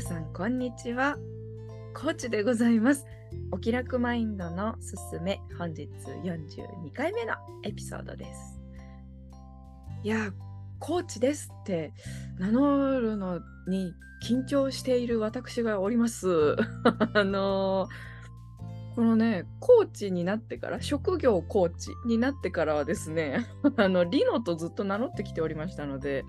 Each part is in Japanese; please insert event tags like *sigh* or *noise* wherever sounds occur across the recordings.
皆さんこんにちは。コーチでございます。お気楽マインドのすすめ本日42回目のエピソードです。いやコーチですって名乗るのに緊張している私がおります。*laughs* あのこのね、コーチになってから、職業コーチになってからはですね、*laughs* あの、リノとずっと名乗ってきておりましたので、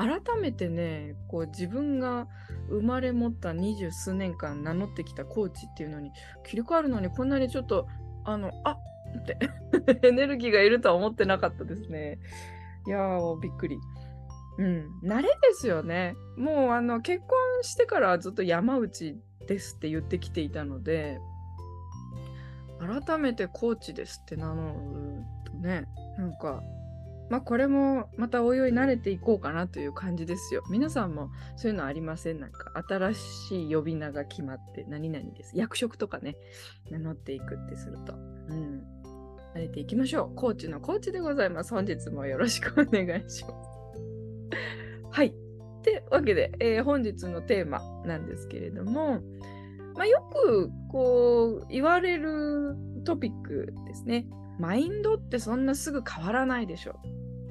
改めてねこう自分が生まれ持った二十数年間名乗ってきたコーチっていうのに切り替わるのにこんなにちょっとあのあって *laughs* エネルギーがいるとは思ってなかったですね。いやーびっくり。うん、慣れですよね。もうあの結婚してからずっと山内ですって言ってきていたので改めてコーチですって名乗るとねなんかまあこれもまたおいおい慣れていこうかなという感じですよ。皆さんもそういうのありません？なんか新しい呼び名が決まって何々です。役職とかね、名乗っていくってすると。うん。慣れていきましょう。コーチのコーチでございます。本日もよろしくお願いします。*laughs* はい。ってわけで、えー、本日のテーマなんですけれども、まあ、よくこう言われるトピックですね。マインドってそんなすぐ変わらないでしょ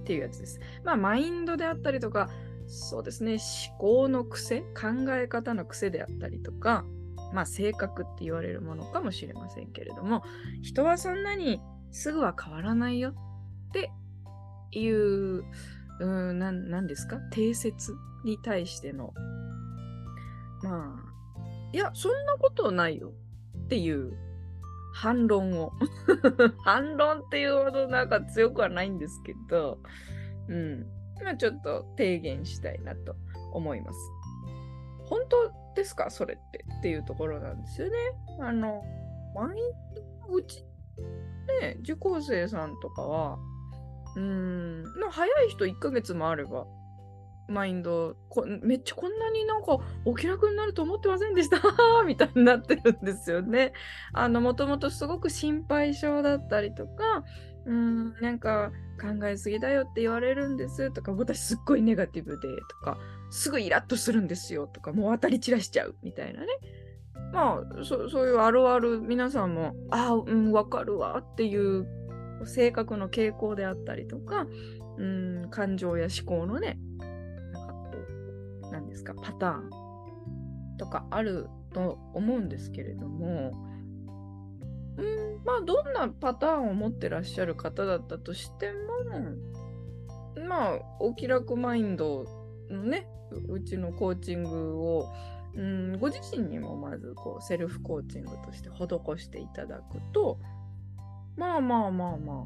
っていうやつです。まあ、マインドであったりとか、そうですね、思考の癖、考え方の癖であったりとか、まあ、性格って言われるものかもしれませんけれども、人はそんなにすぐは変わらないよっていう、うん、なんですか？定説に対しての、まあ、いや、そんなことないよっていう反論を *laughs* 反論っていうほどなんか強くはないんですけど、うん。まあちょっと提言したいなと思います。本当ですか？それってっていうところなんですよね。あの、毎うち、ね、受講生さんとかは、うん、の早い人1ヶ月もあれば、マインドこめっちゃこんなになんかお気楽になると思ってませんでした？*laughs* みたいになってるんですよね。あのもともとすごく心配性だったりとかうんなんか考えすぎだよって言われるんですとか私すっごいネガティブでとかすぐイラッとするんですよとかもう当たり散らしちゃうみたいなね。まあそそういうあるある皆さんもああうんわかるわっていう性格の傾向であったりとかうん感情や思考のねですか？パターンとかあると思うんですけれども。うんまあどんなパターンを持ってらっしゃる方だったとしてもまあお気楽マインドのねうちのコーチングをうんご自身にもまずこうセルフコーチングとして施していただくとまあまあまあまあ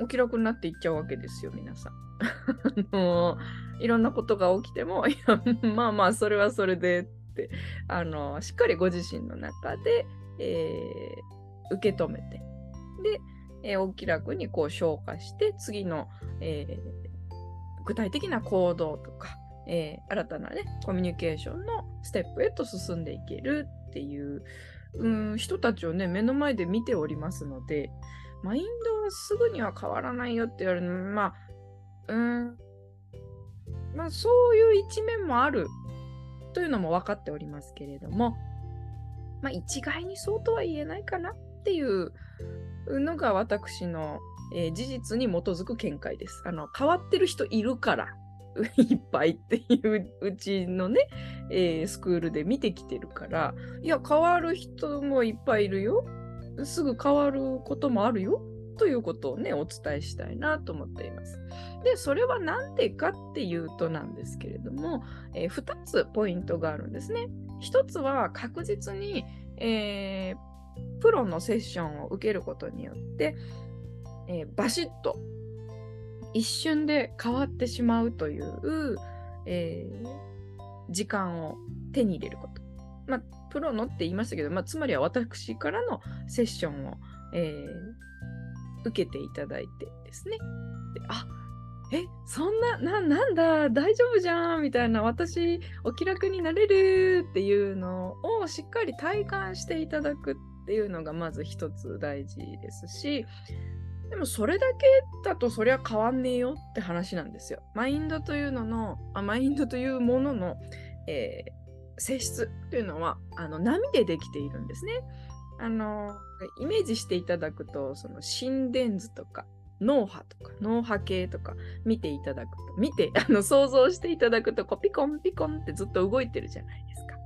お気楽になっていっちゃうわけですよ皆さん。*laughs* あのいろんなことが起きてもいや *laughs* まあまあそれはそれでってあのしっかりご自身の中で、えー、受け止めてで、えー、お気楽にこう消化して次の、えー、具体的な行動とか、え新たなねコミュニケーションのステップへと進んでいけるっていううん人たちをね目の前で見ておりますのでマインドはすぐには変わらないよって言われるまあうん。まあそういう一面もあるというのも分かっておりますけれども。まあ一概にそうとは言えないかなっていうのが私の、えー、事実に基づく見解です。あの変わってる人いるから *laughs* いっぱいっていううちのね、えー、スクールで見てきてるからいや変わる人もいっぱいいるよ。すぐ変わることもあるよということをね、お伝えしたいなと思っています。で、それは何でかっていうとなんですけれども、えー、2つポイントがあるんですね。1つは確実に、えー、プロのセッションを受けることによって、えー、バシッと一瞬で変わってしまうという、え、時間を手に入れること。まあ、プロのって言いましたけど、まあ、つまりは私からのセッションを、えー、受けていただいてですね。であえそんなななんだ大丈夫じゃんみたいな私お気楽になれるっていうのをしっかり体感していただくっていうのがまず一つ大事ですしでもそれだけだとそりゃ変わんねえよって話なんですよ。マインドというののあマインドというものの、えー、性質というのはあの波でできているんですね。あのイメージしていただくとその心電図とか脳波とか脳波計とか見ていただくと見て *laughs* あの想像していただくとこうピコンピコンってずっと動いてるじゃないですか。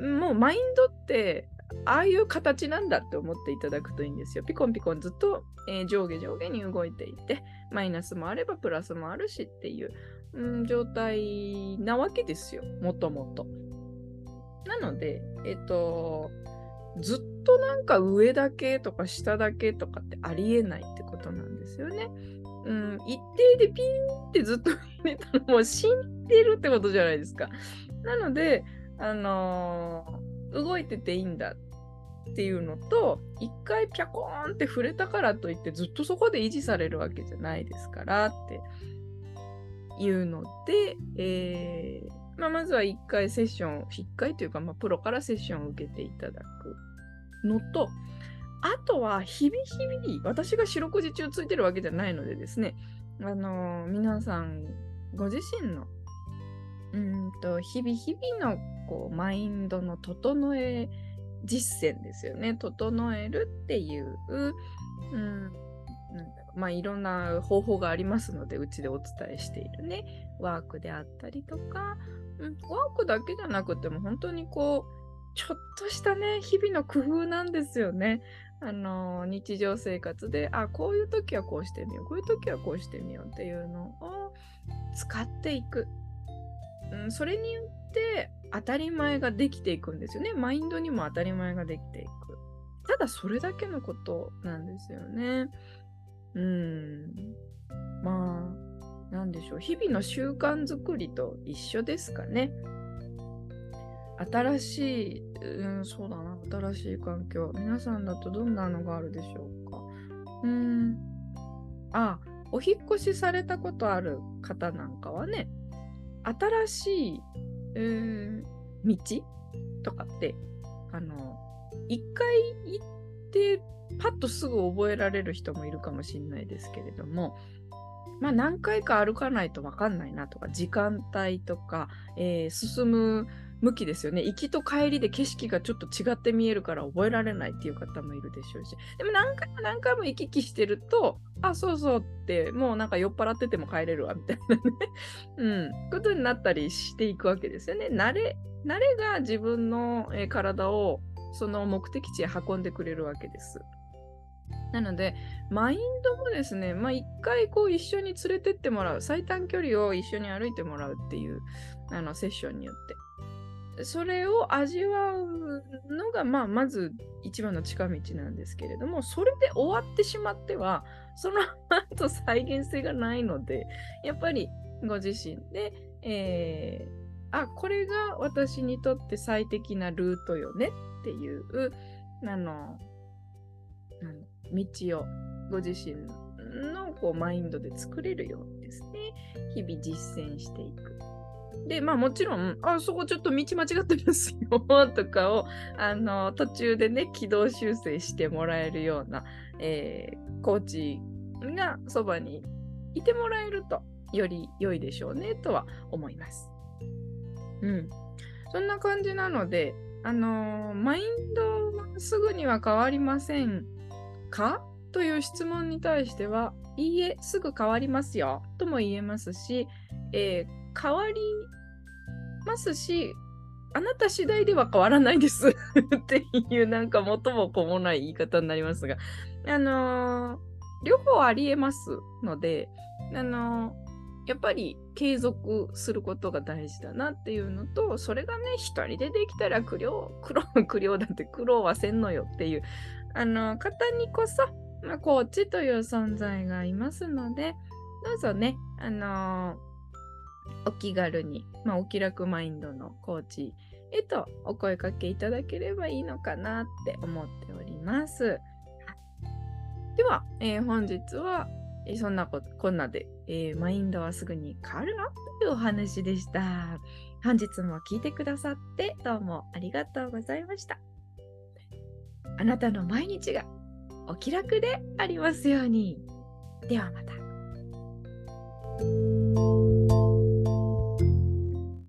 もうマインドってああいう形なんだって思っていただくといいんですよ。ピコンピコンずっと、えー、上下上下に動いていて、マイナスもあればプラスもあるしっていう、うん、状態なわけですよ、もともと。なので、えっ、と、ずっとなんか上だけとか下だけとかってありえないってことなんですよね。うん、一定でピンってずっと入れたらもう死んでるってことじゃないですか。なので、あのー、動いてていいんだっていうのと一回ピャコーンって触れたからといってずっとそこで維持されるわけじゃないですからっていうので、えーまあ、まずは一回セッション一回というか、まあ、プロからセッションを受けていただくのとあとは日々日々私が四六時中ついてるわけじゃないのでですねあのー、皆さんご自身のうんと日々日々のこうマインドの整え実践ですよね。整えるっていう、うん、なんだろうまあいろんな方法がありますので、うちでお伝えしているね、ワークであったりとか、うん、ワークだけじゃなくても本当にこう、ちょっとしたね、日々の工夫なんですよね。あの日常生活で、あ、こういう時はこうしてみよう、こういう時はこうしてみようっていうのを使っていく。うん、それによって当たり前ができていくんですよね。マインドにも当たり前ができていく。ただそれだけのことなんですよね。うん。まあ、なんでしょう。日々の習慣づくりと一緒ですかね。新しい、うん、そうだな、新しい環境。皆さんだとどんなのがあるでしょうか。うん。あ、お引っ越しされたことある方なんかはね、新しいうん道とかってあの一回行ってパッとすぐ覚えられる人もいるかもしれないですけれどもまあ何回か歩かないと分かんないなとか時間帯とか、えー、進む向きですよね。行きと帰りで景色がちょっと違って見えるから覚えられないっていう方もいるでしょうし。でも何回も何回も行き来してると、あ、そうそうって、もうなんか酔っ払ってても帰れるわ、みたいなね。*laughs* うん。ことになったりしていくわけですよね。慣れ、慣れが自分の、体をその目的地へ運んでくれるわけです。なので、マインドもですね、まあ一回こう一緒に連れてってもらう、最短距離を一緒に歩いてもらうっていうあのセッションによって。それを味わうのが、まあ、まず一番の近道なんですけれども、それで終わってしまっては、その後再現性がないので、やっぱりご自身で、えー、あ、これが私にとって最適なルートよねっていう、あの、道をご自身のこうマインドで作れるようにですね、日々実践していく。で、まあもちろん、あ、そこちょっと道間違ってますよとかを、あの、途中でね、軌道修正してもらえるような、えー、コーチがそばにいてもらえると、より良いでしょうね、とは思います。うん。そんな感じなので、あの、マインドはすぐには変わりませんか？という質問に対しては、いいえ、すぐ変わりますよ、とも言えますし、えー変わりますし、あなた次第では変わらないです。*laughs* っていうなんか元も子もない言い方になりますが、あのー、両方ありえますので、あの、やっぱり継続することが大事だなっていうのと、それがね、一人でできたら苦労、*laughs* 苦労、苦労だって苦労はせんのよっていう、あの、方にこそ、まあ、コーチという存在がいますので、どうぞね、あのお気軽に、まあ、お気楽マインドのコーチへとお声かけいただければいいのかなって思っております。では、えー、本日は、えそんなことこんなで、えー、マインドはすぐに変わるなというお話でした。本日も聞いてくださってどうもありがとうございました。あなたの毎日がお気楽でありますように。ではまた。